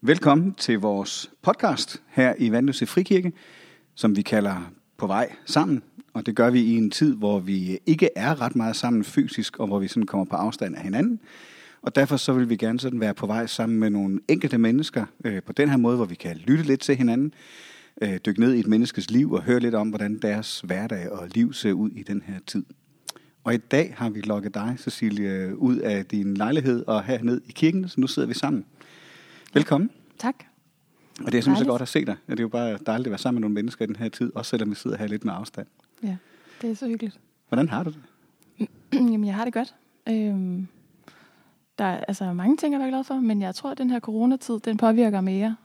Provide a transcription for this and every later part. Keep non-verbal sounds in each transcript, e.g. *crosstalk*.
Velkommen til vores podcast her i Vandløse Frikirke, som vi kalder På vej sammen. Og det gør vi i en tid, hvor vi ikke er ret meget sammen fysisk, og hvor vi sådan kommer på afstand af hinanden. Og derfor så vil vi gerne sådan være på vej sammen med nogle enkelte mennesker øh, på den her måde, hvor vi kan lytte lidt til hinanden, øh, dykke ned i et menneskes liv og høre lidt om, hvordan deres hverdag og liv ser ud i den her tid. Og i dag har vi lukket dig, Cecilie, ud af din lejlighed og herned i kirken, så nu sidder vi sammen. Velkommen. Tak. Og det er simpelthen så godt at se dig. Det er jo bare dejligt at være sammen med nogle mennesker i den her tid, også selvom vi sidder her lidt med afstand. Ja, det er så hyggeligt. Hvordan har du det? *clears throat* Jamen, jeg har det godt. Øhm, der er altså mange ting, jeg er glad for, men jeg tror, at den her coronatid, den påvirker mere,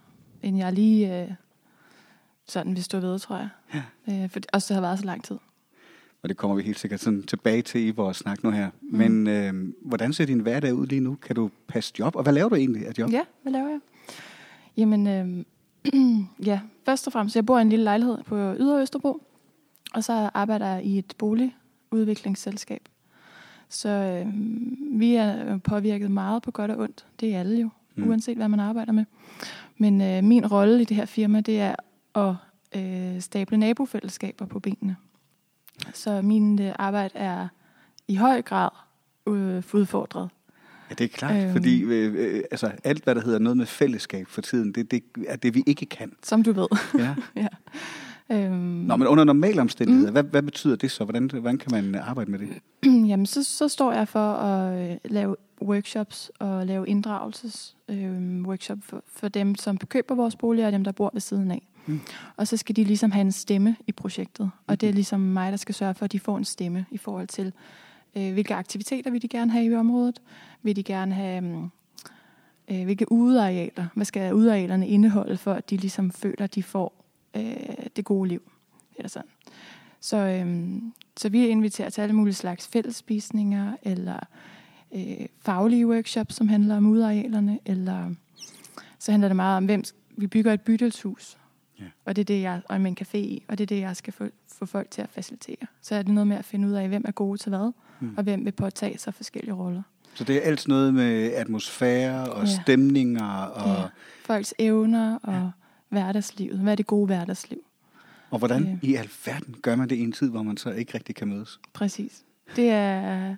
end jeg lige øh, sådan vil stå ved, tror jeg. Ja. Øh, for også det har været så lang tid. Og det kommer vi helt sikkert sådan tilbage til i vores snak nu her. Mm. Men øh, hvordan ser din hverdag ud lige nu? Kan du passe job? Og hvad laver du egentlig af job? Ja, hvad laver jeg? Jamen, øh, *clears throat* ja, først og fremmest, jeg bor i en lille lejlighed på Ydre Østerbro, og så arbejder jeg i et boligudviklingsselskab. Så øh, vi er påvirket meget på godt og ondt. Det er alle jo, Mm. uanset hvad man arbejder med. Men øh, min rolle i det her firma, det er at øh, stable nabofællesskaber på benene. Så min øh, arbejde er i høj grad øh, udfordret. Ja, det er klart, øhm. Fordi øh, øh, altså, alt, hvad der hedder noget med fællesskab for tiden, det, det er det, vi ikke kan. Som du ved. *laughs* Ja. *laughs* ja. Øhm, Nå, men under normale omstændigheder, mm. hvad, hvad betyder det så? Hvordan, hvordan kan man arbejde med det? *clears throat* Jamen, så, så står jeg for at øh, lave workshops og lave inddragelses øh, workshop for, for dem, som køber vores boliger, og dem, der bor ved siden af. Mm. Og så skal de ligesom have en stemme i projektet. Og det er ligesom mig, der skal sørge for, at de får en stemme i forhold til, øh, hvilke aktiviteter vil de gerne have i området. Vil de gerne have, mm, øh, hvilke udearealer, hvad skal udearealerne indeholde, for at de ligesom føler, at de får øh, det gode liv. Eller sådan. Så, øhm, så vi inviterer til alle mulige slags fællesspisninger, eller øh, faglige workshops, som handler om udearealerne, eller så handler det meget om, hvem vi bygger et bydelshus. Ja. Og det er det, jeg, og med en café i, og det er det, jeg skal få, få folk til at facilitere. Så er det noget med at finde ud af, hvem er gode til hvad, Mm. og hvem vil påtage sig forskellige roller. Så det er alt noget med atmosfære og Ja. stemninger og, Ja. Folks evner og ja. hverdagslivet. Hvad er det gode hverdagsliv? og hvordan Ja. i alverden gør man det i en tid, hvor man så ikke rigtig kan mødes? Præcis. Det er,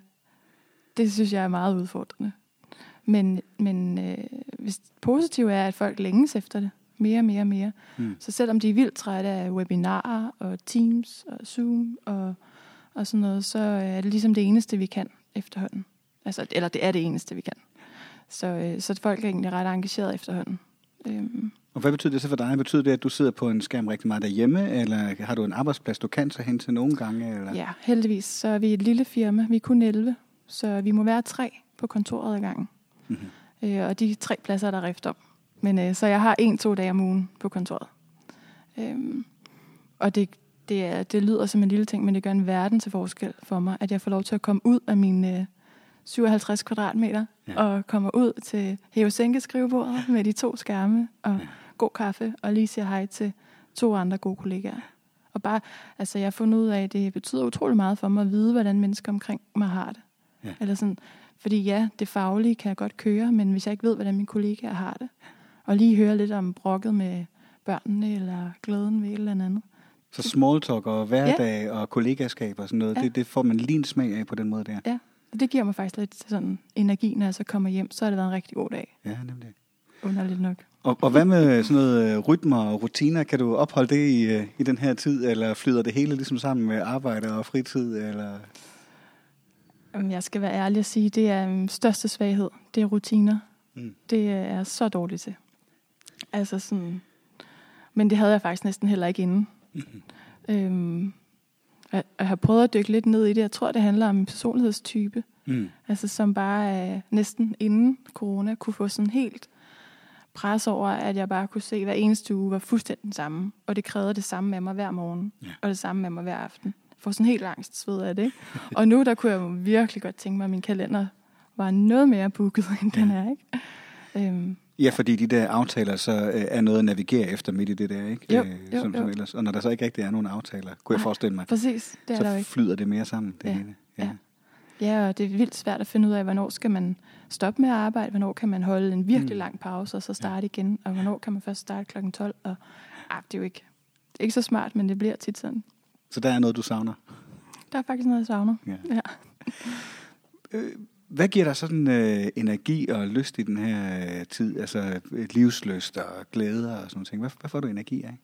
det synes jeg er meget udfordrende. Men, men øh, hvis det positive er, at folk længes efter det. Mere og mere og mere. Mm. Så selvom de er vildt trætte af webinarer og Teams og Zoom og, og sådan noget, så er det ligesom det eneste, vi kan efterhånden. Altså, eller det er det eneste, vi kan. Så, øh, så folk er egentlig ret engageret efterhånden. Øhm, Og hvad betyder det så for dig? Betyder det, at du sidder på en skærm rigtig meget derhjemme, eller har du en arbejdsplads, du kan tage hen til nogle gange? Eller? Ja, heldigvis. Så er vi et lille firma. Vi er kun 11, så vi må være tre på kontoret ad gangen. Mhm. Øh, og de tre pladser er der rift om. Men øh, så jeg har en-to dage om ugen på kontoret. Øhm, og det, det, er, det lyder som en lille ting, men det gør en verden til forskel for mig, at jeg får lov til at komme ud af mine øh, 57 kvadratmeter Ja. ja. og kommer ud til hæve sænke skrivebordet med de to skærme og Ja. ja. god kaffe og lige siger hej til to andre gode kollegaer. Og bare, altså jeg har fundet ud af, at det betyder utrolig meget for mig at vide, hvordan mennesker omkring mig har det. Ja. Eller sådan, fordi ja, det faglige kan jeg godt køre, men hvis jeg ikke ved, hvordan mine kollegaer har det, og lige høre lidt om brokket med børnene, eller glæden ved et eller andet. Så small talk og hverdag ja. og kollegaskab og sådan noget, ja. Det, det får man lige en smag af på den måde der. Ja, og det giver mig faktisk lidt sådan energi, når jeg så kommer hjem. Så har det været en rigtig god dag, Ja, nemlig. underligt nok. Og, og hvad med sådan noget øh, rytmer og rutiner? Kan du opholde det i, øh, i den her tid, eller flyder det hele ligesom sammen med arbejde og fritid? Eller? Jeg skal være ærlig og sige, det er min største svaghed. Det er rutiner. Mm. Det er jeg så dårligt til. Altså sådan... Men det havde jeg faktisk næsten heller ikke inden. Mhm. Øhm, jeg, jeg har prøvet at dykke lidt ned i det. Jeg tror, det handler om en personlighedstype. Mm. Altså som bare øh, næsten inden corona kunne få sådan helt pres over, at jeg bare kunne se, at hver eneste uge var fuldstændig den samme. Og det krævede det samme med mig hver morgen. Ja. Og det samme med mig hver aften. Jeg får sådan helt angst sved af det. Og nu der kunne jeg virkelig godt tænke mig, at min kalender var noget mere booket, *laughs* end den er. Ikke? Øhm, Ja, fordi de der aftaler så øh, er noget at navigere efter midt i det der, ikke? Jo, Øh, jo, som, som jo. ellers. Og når der så ikke rigtig er nogen aftaler, kunne jeg Nej, forestille mig, præcis, det er der så ikke. flyder det mere sammen, det Ja, hele. ja. Ja, og det er vildt svært at finde ud af, hvornår skal man stoppe med at arbejde, hvornår kan man holde en virkelig Mm. lang pause og så starte igen, og hvornår kan man først starte klokken 12. Og, ah, det er jo ikke, det er ikke så smart, men det bliver tit sådan. Så der er noget, du savner. Der er faktisk noget, jeg savner. Ja. Ja. Hvad giver dig sådan øh, energi og lyst i den her øh, tid? Altså et livsløst og glæder og sådan noget. Hvad, hvad får du energi af?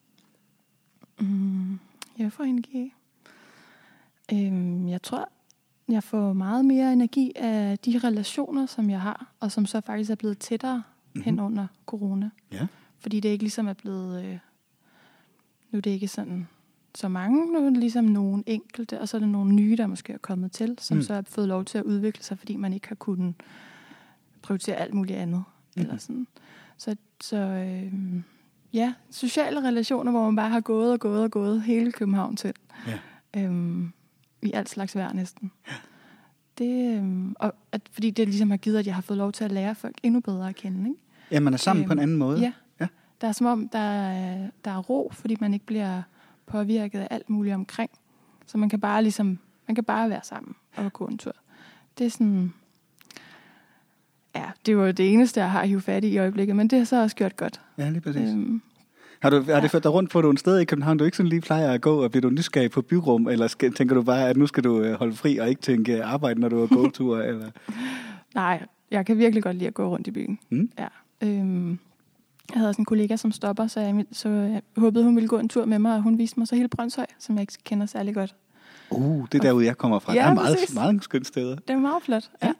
Mm, jeg får energi. Øhm, jeg tror, jeg får meget mere energi af de relationer, som jeg har, og som så faktisk er blevet tættere Mhm. mm-hmm. hen under corona. Ja. Fordi det ikke ligesom er blevet... Øh, nu er det ikke sådan så mange, nu ligesom nogle enkelte, og så er der nogle nye, der måske er kommet til, som Mm. så har fået lov til at udvikle sig, fordi man ikke har kunnet prioritere alt muligt andet. Mm. Eller sådan. Så, så øh, ja, sociale relationer, hvor man bare har gået og gået og gået hele København til. Ja. Øhm, I alt slags vejr næsten. Det, øhm, og at, fordi det ligesom har givet, at jeg har fået lov til at lære folk endnu bedre at kende. Ikke? Ja, man er sammen Øhm, på en anden måde. Ja. Ja. Der er som om, der er, der er ro, fordi man ikke bliver påvirket af alt muligt omkring. Så man kan bare ligesom, man kan bare være sammen og gå en tur. Det er sådan, ja, det var det eneste, jeg har at hive fat i i øjeblikket, men det har så også gjort godt. Ja, lige præcis. Øhm, Har, du, har det ja. ført dig rundt på nogle steder i København, du ikke sådan lige plejer at gå, og bliver du nysgerrig på byrum, eller skal, tænker du bare, at nu skal du øh, holde fri og ikke tænke arbejde, når du er gåtur? *laughs* eller? nej, jeg kan virkelig godt lide at gå rundt i byen. Mm. Ja. Øhm, jeg havde også en kollega, som stopper, så jeg, så jeg håbede, hun ville gå en tur med mig, og hun viste mig så hele Brøndshøj, som jeg ikke kender særlig godt. Uh, det er derude, jeg kommer fra. Ja, der er meget, præcis. meget skønne steder. Det var meget flot. Ja. Ja.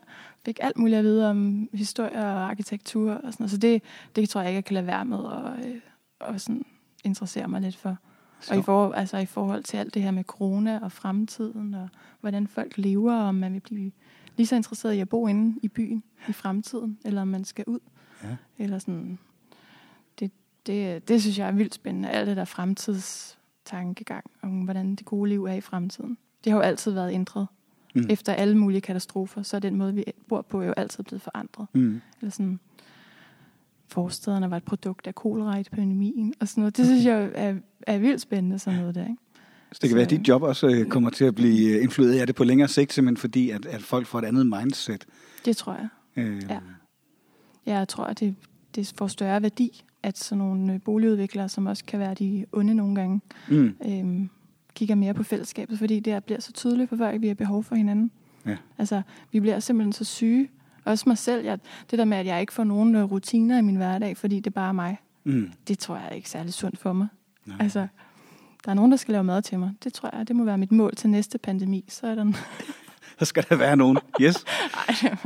Fik alt muligt at vide om historie og arkitektur og sådan noget. Så det, det tror jeg ikke, jeg kan lade være med øh, og sådan interessere mig lidt for. Og i, for, altså i forhold til alt det her med corona og fremtiden, og hvordan folk lever, og om man vil blive lige så interesseret i at bo inde i byen i fremtiden, eller om man skal ud. Ja. Eller sådan, det, det, synes jeg er vildt spændende. Alt det der fremtidstankegang, om hvordan det gode liv er i fremtiden. Det har jo altid været ændret. Mm. Mm. Efter alle mulige katastrofer, så er den måde, vi bor på, jo altid blevet forandret. Mm. Eller sådan, forstederne var et produkt af koleraepidemien og sådan noget. Det synes jeg er, er vildt spændende, sådan noget der, ikke? Så det kan Så- være, at dit job også øh, kommer til at blive øh, influeret af det på længere sigt, simpelthen fordi, at, at folk får et andet mindset. Det tror jeg. Øh, Ja. Jeg tror, at det, det får større værdi, at sådan nogle øh, boligudviklere, som også kan være de onde nogle gange, Mm. øhm, kigger mere på fællesskabet, fordi det bliver så tydeligt for folk, at vi har behov for hinanden. Ja. Altså, vi bliver simpelthen så syge. Også mig selv. Jeg, det der med, at jeg ikke får nogen øh, rutiner i min hverdag, fordi det bare er mig, Mm. det tror jeg er ikke særlig sundt for mig. Nej. Altså, der er nogen, der skal lave mad til mig. Det tror jeg, det må være mit mål til næste pandemi. Så er der. *laughs* Så skal der være nogen. Yes. *laughs* Ej,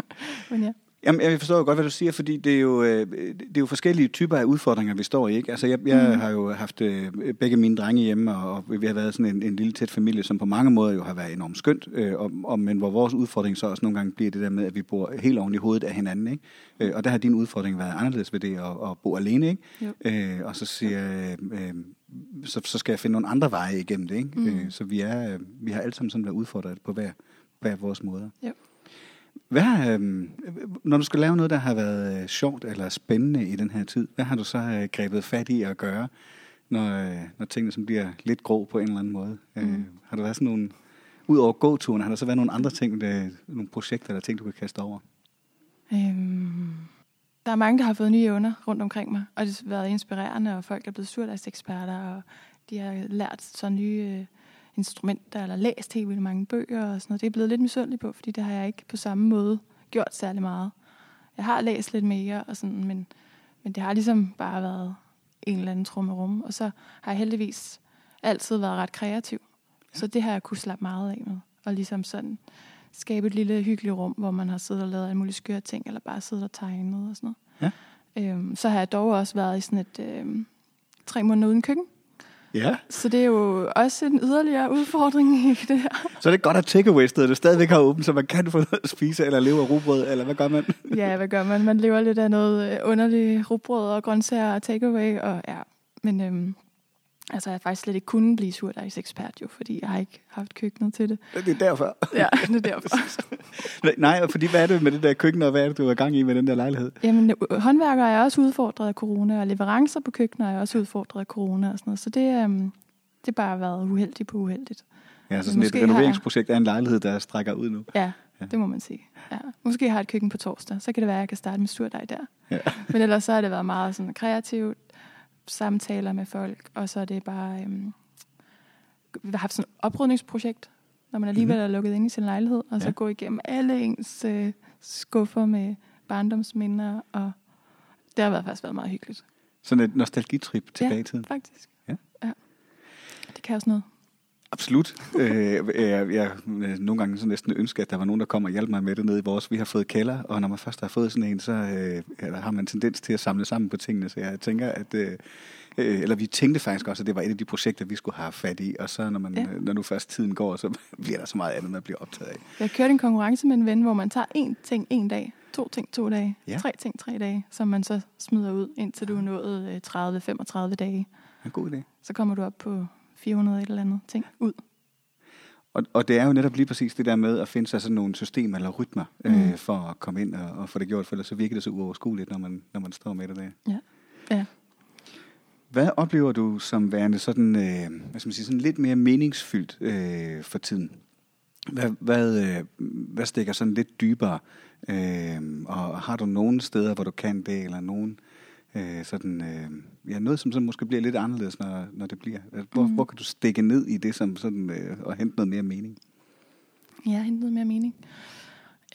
men ja. Jamen, jeg forstår jo godt, hvad du siger, fordi det er jo, øh, det er jo forskellige typer af udfordringer, vi står i. Ikke? Altså, jeg, jeg Mhm. har jo haft øh, begge mine drenge hjemme, og, og vi har været sådan en, en lille tæt familie, som på mange måder jo har været enormt skønt, øh, og, og, men hvor vores udfordring så også nogle gange bliver det der med, at vi bor helt oven i hovedet af hinanden. Ikke? Øh, og der har din udfordring været anderledes ved det at, at bo alene. Ikke? Jo. Øh, og så siger jeg, øh, så, så skal jeg finde nogle andre veje igennem det. Ikke? Mhm. Øh, så vi, er, vi har alle sammen sådan været udfordret på hver, hver vores måder. Jo. Hvad, øh, når du skal lave noget, der har været øh, sjovt eller spændende i den her tid, hvad har du så øh, grebet fat i at gøre, når, øh, når tingene som bliver lidt grå på en eller anden måde? Mm. Øh, har der været sådan nogle, ud over gåturen, har der så været nogle andre ting, der, nogle projekter eller ting, du kan kaste over? Øhm, der er mange, der har fået nye evner rundt omkring mig, og det har været inspirerende, og folk er blevet surdejseksperter, og de har lært så nye øh, instrumenter, eller læst helt vildt mange bøger og sådan noget. Det er blevet lidt misundelig på, fordi det har jeg ikke på samme måde gjort særlig meget. Jeg har læst lidt mere, og sådan, men, men det har ligesom bare været en eller anden trummerum, og så har jeg heldigvis altid været ret kreativ. Så det har jeg kunne slappe meget af med, og ligesom sådan skabe et lille hyggeligt rum, hvor man har siddet og lavet alle mulige skøre ting, eller bare siddet og tegnet og sådan noget. Ja. Øhm, så har jeg dog også været i sådan et øhm, tre måneder uden køkken. Ja. Så det er jo også en yderligere udfordring i det her. Så er det godt, at takeaway-stedet stadigvæk har åbent, så man kan få noget at spise, eller leve af rugbrød, eller hvad gør man? Ja, hvad gør man? Man lever lidt af noget øh, underligt rugbrød og grøntsager og takeaway. Og, ja. Men øhm, altså, jeg har faktisk slet ikke kunnet blive surdejsekspert, jo, fordi jeg har ikke haft køkkenet til det. Det er derfor. Ja, det er derfor. *laughs* Nej, fordi hvad er det med det der køkken, og hvad er det, du er i gang i med den der lejlighed? Jamen, øh, håndværkere er også udfordret af corona, og leverancer på køkkener er også udfordret af corona og sådan noget. Så det, øhm, det har bare været uheldigt på uheldigt. Ja, så Men sådan et har jeg- renoveringsprojekt af en lejlighed, der strækker ud nu. Ja, Ja. Det må man sige. Ja. Måske har et køkken på torsdag, så kan det være, at jeg kan starte med surdej der. Ja. *laughs* Men ellers så har det været meget sådan kreativt, samtaler med folk, og så er det bare... Øhm, vi har haft sådan et oprydningsprojekt, når man alligevel Mhm. er lukket ind i sin lejlighed, og så Ja. gå igennem alle ens øh, skuffer med barndomsminder, og det har været, faktisk været meget hyggeligt, Sådan et nostalgitrip tilbage i tiden. faktisk. Ja. ja. Det kan også noget. Absolut. øh, jeg, jeg, nogle gange så næsten ønsker, at der var nogen, der kom og hjalp mig med det nede i vores. Vi har fået kælder, og når man først har fået sådan en, så øh, har man en tendens til at samle sammen på tingene. Så jeg tænker, at... Øh, øh, eller vi tænkte faktisk også, at det var et af de projekter, vi skulle have fat i. Og så når, man, Ja. ja. når nu først tiden går, så *laughs* bliver der så meget andet, man bliver optaget af. Jeg kørte en konkurrence med en ven, hvor man tager én ting en dag, to ting to dage, Ja. tre ting tre dage, som man så smider ud, indtil du er nået øh, 30-35 dage. En god idé. Så kommer du op på 400 et eller andet ting ud. Og, og det er jo netop lige præcis det der med at finde sig sådan nogle systemer eller rytmer, mm. Mm. øh, for at komme ind og, og få det gjort, for ellers så virker det så uoverskueligt, når man, når man står med det der. Ja. Ja. Hvad oplever du som værende sådan, øh, hvad skal man sige, sådan lidt mere meningsfyldt øh, for tiden? Hvad, hvad, øh, hvad stikker sådan lidt dybere? Øh, og har du nogle steder, hvor du kan det, eller nogen, øh, sådan, øh, ja, noget, som så måske bliver lidt anderledes, når, når det bliver? Altså, Hvor, mm. Hvor kan du stikke ned i det, som sådan, øh, og hente noget mere mening? Ja, hente noget mere mening.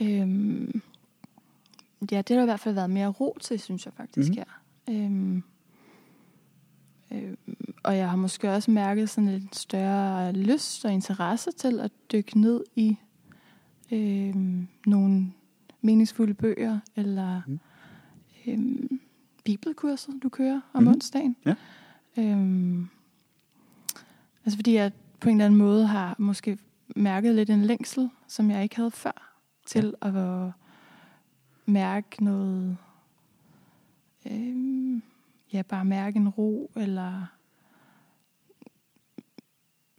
Øhm, ja, det har der i hvert fald været mere ro til, synes jeg faktisk Mhm. her. Øhm, øhm, og jeg har måske også mærket sådan en større lyst og interesse til at dykke ned i øhm, nogle meningsfulde bøger, eller Mhm. øhm, bibelkurset, du kører om Mhm. onsdagen. Ja. Øhm, altså fordi jeg på en eller anden måde har måske mærket lidt en længsel, som jeg ikke havde før, til ja. at mærke noget, øhm, ja, bare mærke en ro, eller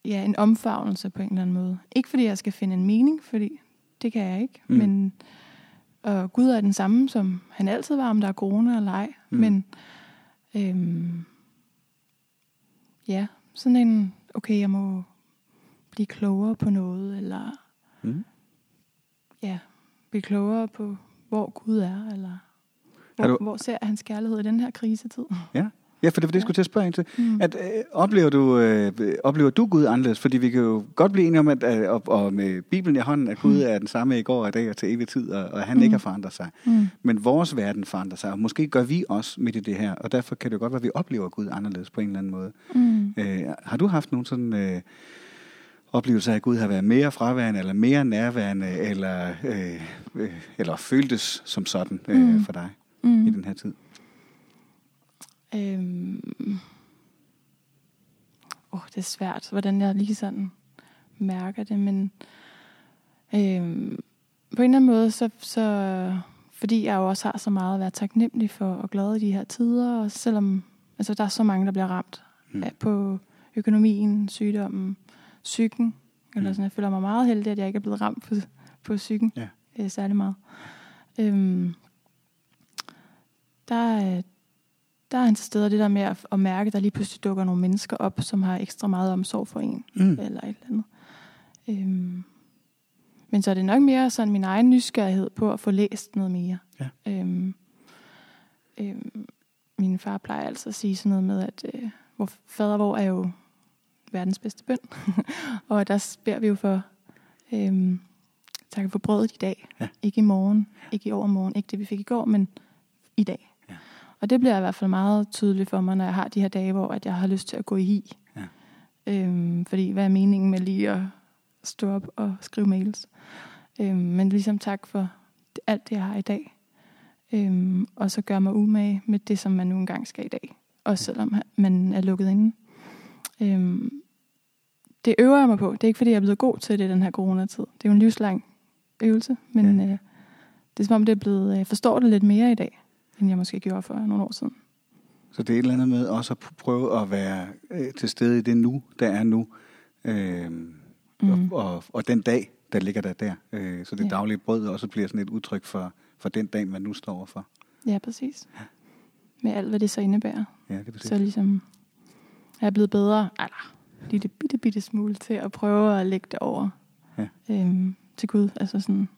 ja, en omfavnelse på en eller anden måde. Ikke fordi jeg skal finde en mening, fordi det kan jeg ikke, mm. men og Gud er den samme, som han altid var, om der er corona eller ej. Mm. Men øhm, ja, sådan en, okay, jeg må blive klogere på noget, eller Mm. ja, blive klogere på, hvor Gud er, eller hvor, Har du- hvor ser hans kærlighed i den her krisetid. Ja. Ja, for det var det, jeg skulle til at spørge ind til. Mm. At, øh, oplever, du, øh, oplever du Gud anderledes? Fordi vi kan jo godt blive enige om, at øh, og, og med Bibelen i hånden, at Gud Mm. er den samme i går og i dag og til evig tid, og, og han Mm. ikke har forandret sig. Mm. Men vores verden forandrer sig, og måske gør vi også midt i det her, og derfor kan det jo godt være, at vi oplever Gud anderledes på en eller anden måde. Mm. Øh, har du haft nogle sådan øh, oplevelser af, at Gud har været mere fraværende, eller mere nærværende, eller, øh, øh, eller føltes som sådan øh, Mm. for dig Mm. i den her tid? Øhm. Oh, det er svært, hvordan jeg lige sådan mærker det, men øhm, på en eller anden måde, så, så fordi jeg jo også har så meget at være taknemmelig for og glad i de her tider, og selvom altså, der er så mange, der bliver ramt Mm. mm. på økonomien, sygdommen, psyken, eller Mm. sådan, jeg føler mig meget heldig, at jeg ikke er blevet ramt på, på psyken Ja. øh, særlig meget. Øhm, der, øh, der er en til stede det der med at, at mærke, at der lige pludselig dukker nogle mennesker op, som har ekstra meget omsorg for en, Mm. eller et eller andet. Øhm, men så er det nok mere sådan min egen nysgerrighed på at få læst noget mere. Ja. Øhm, øhm, min far plejer altså at sige sådan noget med, at øh, hvor fader hvor er jo verdens bedste bøn. *laughs* og der beder vi jo for, øhm, tak for brødet i dag. Ja. Ikke i morgen, ikke i overmorgen, ikke det vi fik i går, men i dag. Og det bliver i hvert fald meget tydeligt for mig, når jeg har de her dage, hvor at jeg har lyst til at gå i hi. Ja. Øhm, fordi hvad er meningen med lige at stå op og skrive mails? Øhm, men ligesom tak for alt det, jeg har i dag. Øhm, og så gør mig umage med det, som man nu engang skal i dag. Også selvom man er lukket inde. Øhm, det øver jeg mig på. Det er ikke, fordi jeg er blevet god til det i den her coronatid. Det er jo en livslang øvelse. Men Ja. øh, det er som om, det er blevet, jeg forstår det lidt mere i dag, end jeg måske gjorde for nogle år siden. Så det er et eller andet med også at prøve at være øh, til stede i det nu, der er nu. Øh, mm. Og, og, og den dag, der ligger der der. Øh, så det Ja. daglige brød også bliver sådan et udtryk for, for den dag, man nu står overfor. Ja, præcis. Med alt, hvad det så indebærer. Ja, det er præcis. Så ligesom, jeg er blevet bedre, eller lille bitte, bitte smule til at prøve at lægge det over Ja. øhm, til Gud. Altså sådan,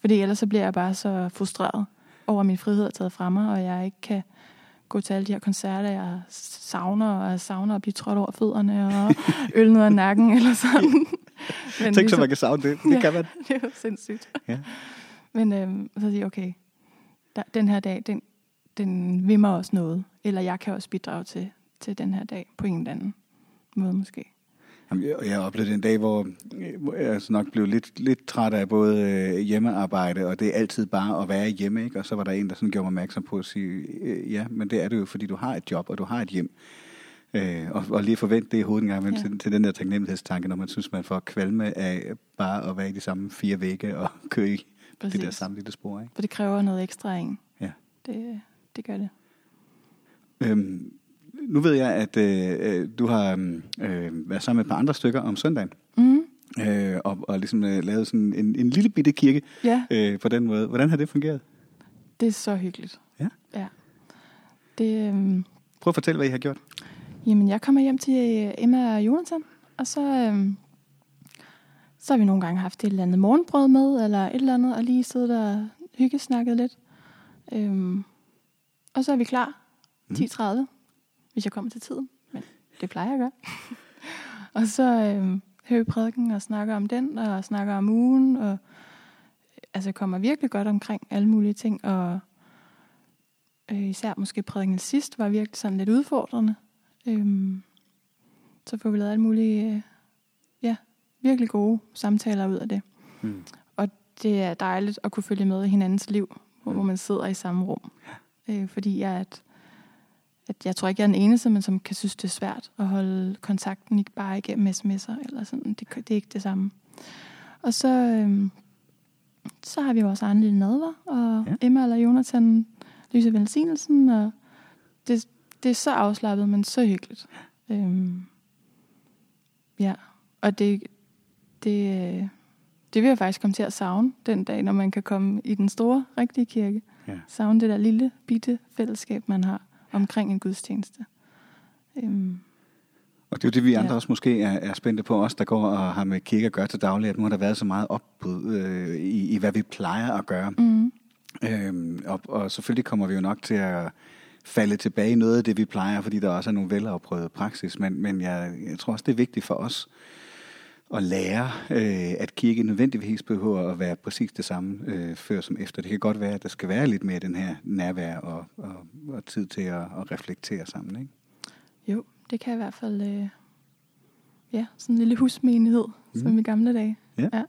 Fordi ellers så bliver jeg bare så frustreret over, min frihed er taget fra mig, og jeg ikke kan gå til alle de her koncerter, jeg savner, og jeg savner at blive trådt over fødderne, og *laughs* øl ned ad nakken, eller sådan. Men Tænk så, man kan savne det. Det ja, kan man. *laughs* det er jo sindssygt. Ja. Men øhm, så siger jeg, okay, der, den her dag, den, den vil mig også noget. Eller jeg kan også bidrage til, til den her dag på en eller anden måde måske. Jamen, jeg, oplevede en dag, hvor, jeg altså nok blev lidt, lidt træt af både øh, hjemmearbejde, og det er altid bare at være hjemme, ikke? Og så var der en, der sådan gjorde mig opmærksom på at sige, øh, ja, men det er det jo, fordi du har et job, og du har et hjem. Øh, og, og lige forvente det i hovedet en gang ja. til, til den der taknemmelighedstanke, når man synes, man får kvalme af bare at være i de samme fire vægge og *laughs* køre i Præcis. det der samme lille spor. Ikke? For det kræver noget ekstra af en. Ja. Det, det gør det. Øhm, nu ved jeg, at øh, øh, du har øh, været sammen med et par andre stykker om søndagen. Mm. Øh, og, og ligesom øh, lavet sådan en, en lille bitte kirke ja. øh, på den måde. Hvordan har det fungeret? Det er så hyggeligt. Ja? Ja. Det, øh, Prøv at fortælle, hvad I har gjort. Jamen, jeg kommer hjem til øh, Emma og Jonathan, og så, øh, så har vi nogle gange haft et eller andet morgenbrød med, eller et eller andet, og lige siddet og hyggesnakket lidt. Øh, og så er vi klar 10.30. Mm hvis jeg kommer til tiden. Men det plejer jeg at gøre. *laughs* og så øh, hører vi prædiken og snakker om den, og snakker om ugen, og altså kommer virkelig godt omkring alle mulige ting, og øh, især måske prædiken sidst var virkelig sådan lidt udfordrende. Øh, så får vi lavet alle mulige, øh, ja, virkelig gode samtaler ud af det. Mm. Og det er dejligt at kunne følge med i hinandens liv, hvor, mm. hvor man sidder i samme rum. Øh, fordi jeg er et at jeg tror ikke, jeg er den eneste, men som kan synes, det er svært at holde kontakten ikke bare igennem sms'er eller sådan. Det, det er ikke det samme. Og så, øhm, så har vi vores egen lille nadver, og ja. Emma eller Jonathan lyser velsignelsen, og det, det er så afslappet, men så hyggeligt. Øhm, ja, og det, det, det vil jeg faktisk komme til at savne den dag, når man kan komme i den store, rigtige kirke. Ja. Savne det der lille, bitte fællesskab, man har omkring en gudstjeneste. Øhm, og det er jo det, vi andre ja. også måske er, er spændte på, os der går og har med kirke at gøre til daglig, at nu har der været så meget opbrud øh, i, i, hvad vi plejer at gøre. Mm. Øhm, og, og selvfølgelig kommer vi jo nok til at falde tilbage i noget af det, vi plejer, fordi der også er nogle velafprøvede praksis, men, men jeg, jeg tror også, det er vigtigt for os, at lære, øh, at kirke nødvendigvis behøver at være præcis det samme øh, før som efter. Det kan godt være, at der skal være lidt mere den her nærvær og, og, og tid til at, at reflektere sammen. Ikke? Jo, det kan i hvert fald, øh, ja, sådan en lille husmenighed, mm. som i gamle dage. Ja. ja.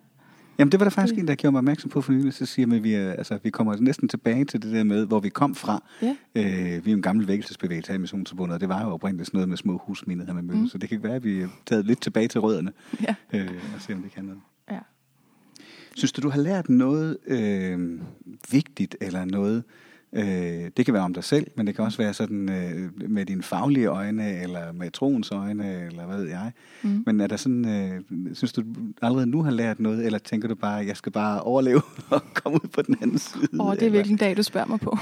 Jamen det var der faktisk det. en, der gjorde mig opmærksom på for nylig, så siger at vi, altså, vi kommer næsten tilbage til det der med, hvor vi kom fra. Ja. Øh, vi er en gammel vækkelsesbevægelse her i Missionsforbundet, og det var jo oprindeligt sådan noget med små husmenigheder med møde, mm. så det kan være, at vi er taget lidt tilbage til rødderne, ja. øh, og se om det kan noget. Ja. Synes du, du har lært noget øh, vigtigt, eller noget, Øh, det kan være om dig selv, men det kan også være sådan øh, med dine faglige øjne, eller med troens øjne, eller hvad ved jeg. Mm. Men er der sådan, øh, synes du allerede nu har lært noget, eller tænker du bare, at jeg skal bare overleve *laughs* og komme ud på den anden side? Åh, oh, det er virkelig en dag, du spørger mig på,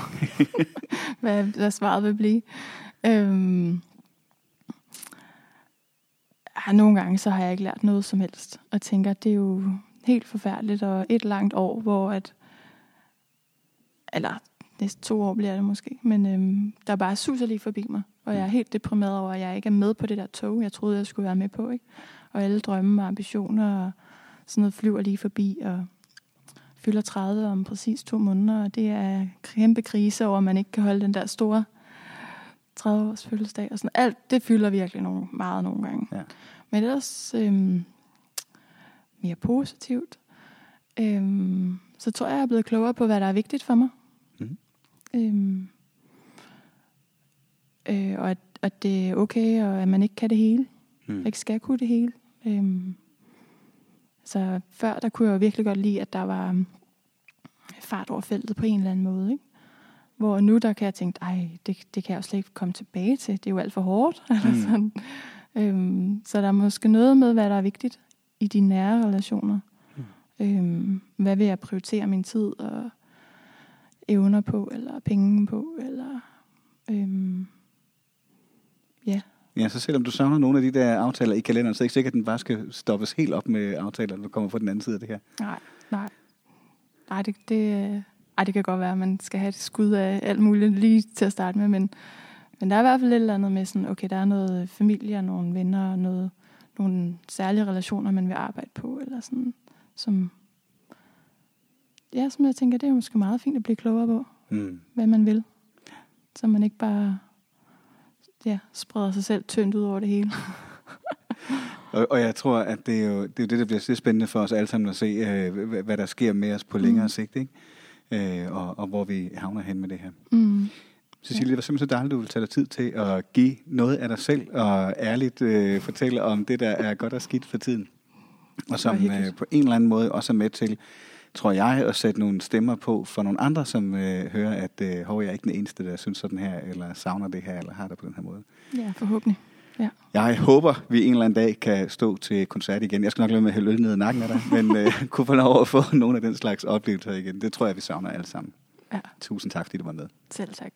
*laughs* hvad, hvad svaret vil blive. Øhm, ja, nogle gange så har jeg ikke lært noget som helst, og tænker, det er jo helt forfærdeligt, og et langt år, hvor at, eller næste to år bliver det måske. Men øhm, der bare suser lige forbi mig. Og jeg er helt deprimeret over, at jeg ikke er med på det der tog, jeg troede, jeg skulle være med på. Ikke? Og alle drømme og ambitioner og sådan noget flyver lige forbi. Og fylder 30 om præcis to måneder. Og det er kæmpe krise over, at man ikke kan holde den der store 30 års fødselsdag. Og sådan. Alt det fylder virkelig nogle, meget nogle gange. Ja. Men det er også øhm, mere positivt. Øhm, så tror jeg, jeg er blevet klogere på, hvad der er vigtigt for mig. Øhm, øh, og at, at det er okay, og at man ikke kan det hele. Mm. Ikke skal kunne det hele. Øhm, så før, der kunne jeg jo virkelig godt lide, at der var um, fart over feltet på en eller anden måde. Ikke? Hvor nu, der kan jeg tænke, ej, det, det kan jeg jo slet ikke komme tilbage til. Det er jo alt for hårdt. Mm. *laughs* Eller sådan. Øhm, så der er måske noget med, hvad der er vigtigt i de nære relationer. Mm. Øhm, hvad vil jeg prioritere min tid, og evner på, eller penge på, eller øhm, ja. Ja, så selvom du savner nogle af de der aftaler i kalenderen, så er det ikke sikkert, at den bare skal stoppes helt op med aftaler, når du kommer fra den anden side af det her. Nej, nej. Nej, det, det, ej, det kan godt være, at man skal have et skud af alt muligt lige til at starte med, men, men der er i hvert fald lidt eller andet med sådan, okay, der er noget familie og nogle venner og noget, nogle særlige relationer, man vil arbejde på, eller sådan, som, ja, som jeg tænker, det er måske meget fint at blive klogere på, Mm. hvad man vil. Så man ikke bare ja, spreder sig selv tyndt ud over det hele. *laughs* Og, og jeg tror, at det er jo det, er jo det der bliver så spændende for os alle sammen at se, øh, hvad, hvad der sker med os på længere Mm. sigt, ikke? Øh, og, og hvor vi havner hen med det her. Mm. Cecilie, det var simpelthen så dejligt, at du ville tage dig tid til at give noget af dig selv og ærligt øh, fortælle om det, der er godt og skidt for tiden. Og som øh, på en eller anden måde også er med til, tror jeg, at sætte nogle stemmer på for nogle andre, som øh, hører, at øh, hov, jeg er ikke den eneste, der synes sådan her, eller savner det her, eller har det på den her måde. Ja, forhåbentlig. Ja. Jeg håber, vi en eller anden dag kan stå til koncert igen. Jeg skal nok lade med at hælde ned i nakken af dig, *laughs* men øh, kunne få lov at få nogle af den slags oplevelser igen. Det tror jeg, vi savner alle sammen. ja, Tusind tak, fordi du var med. selv tak.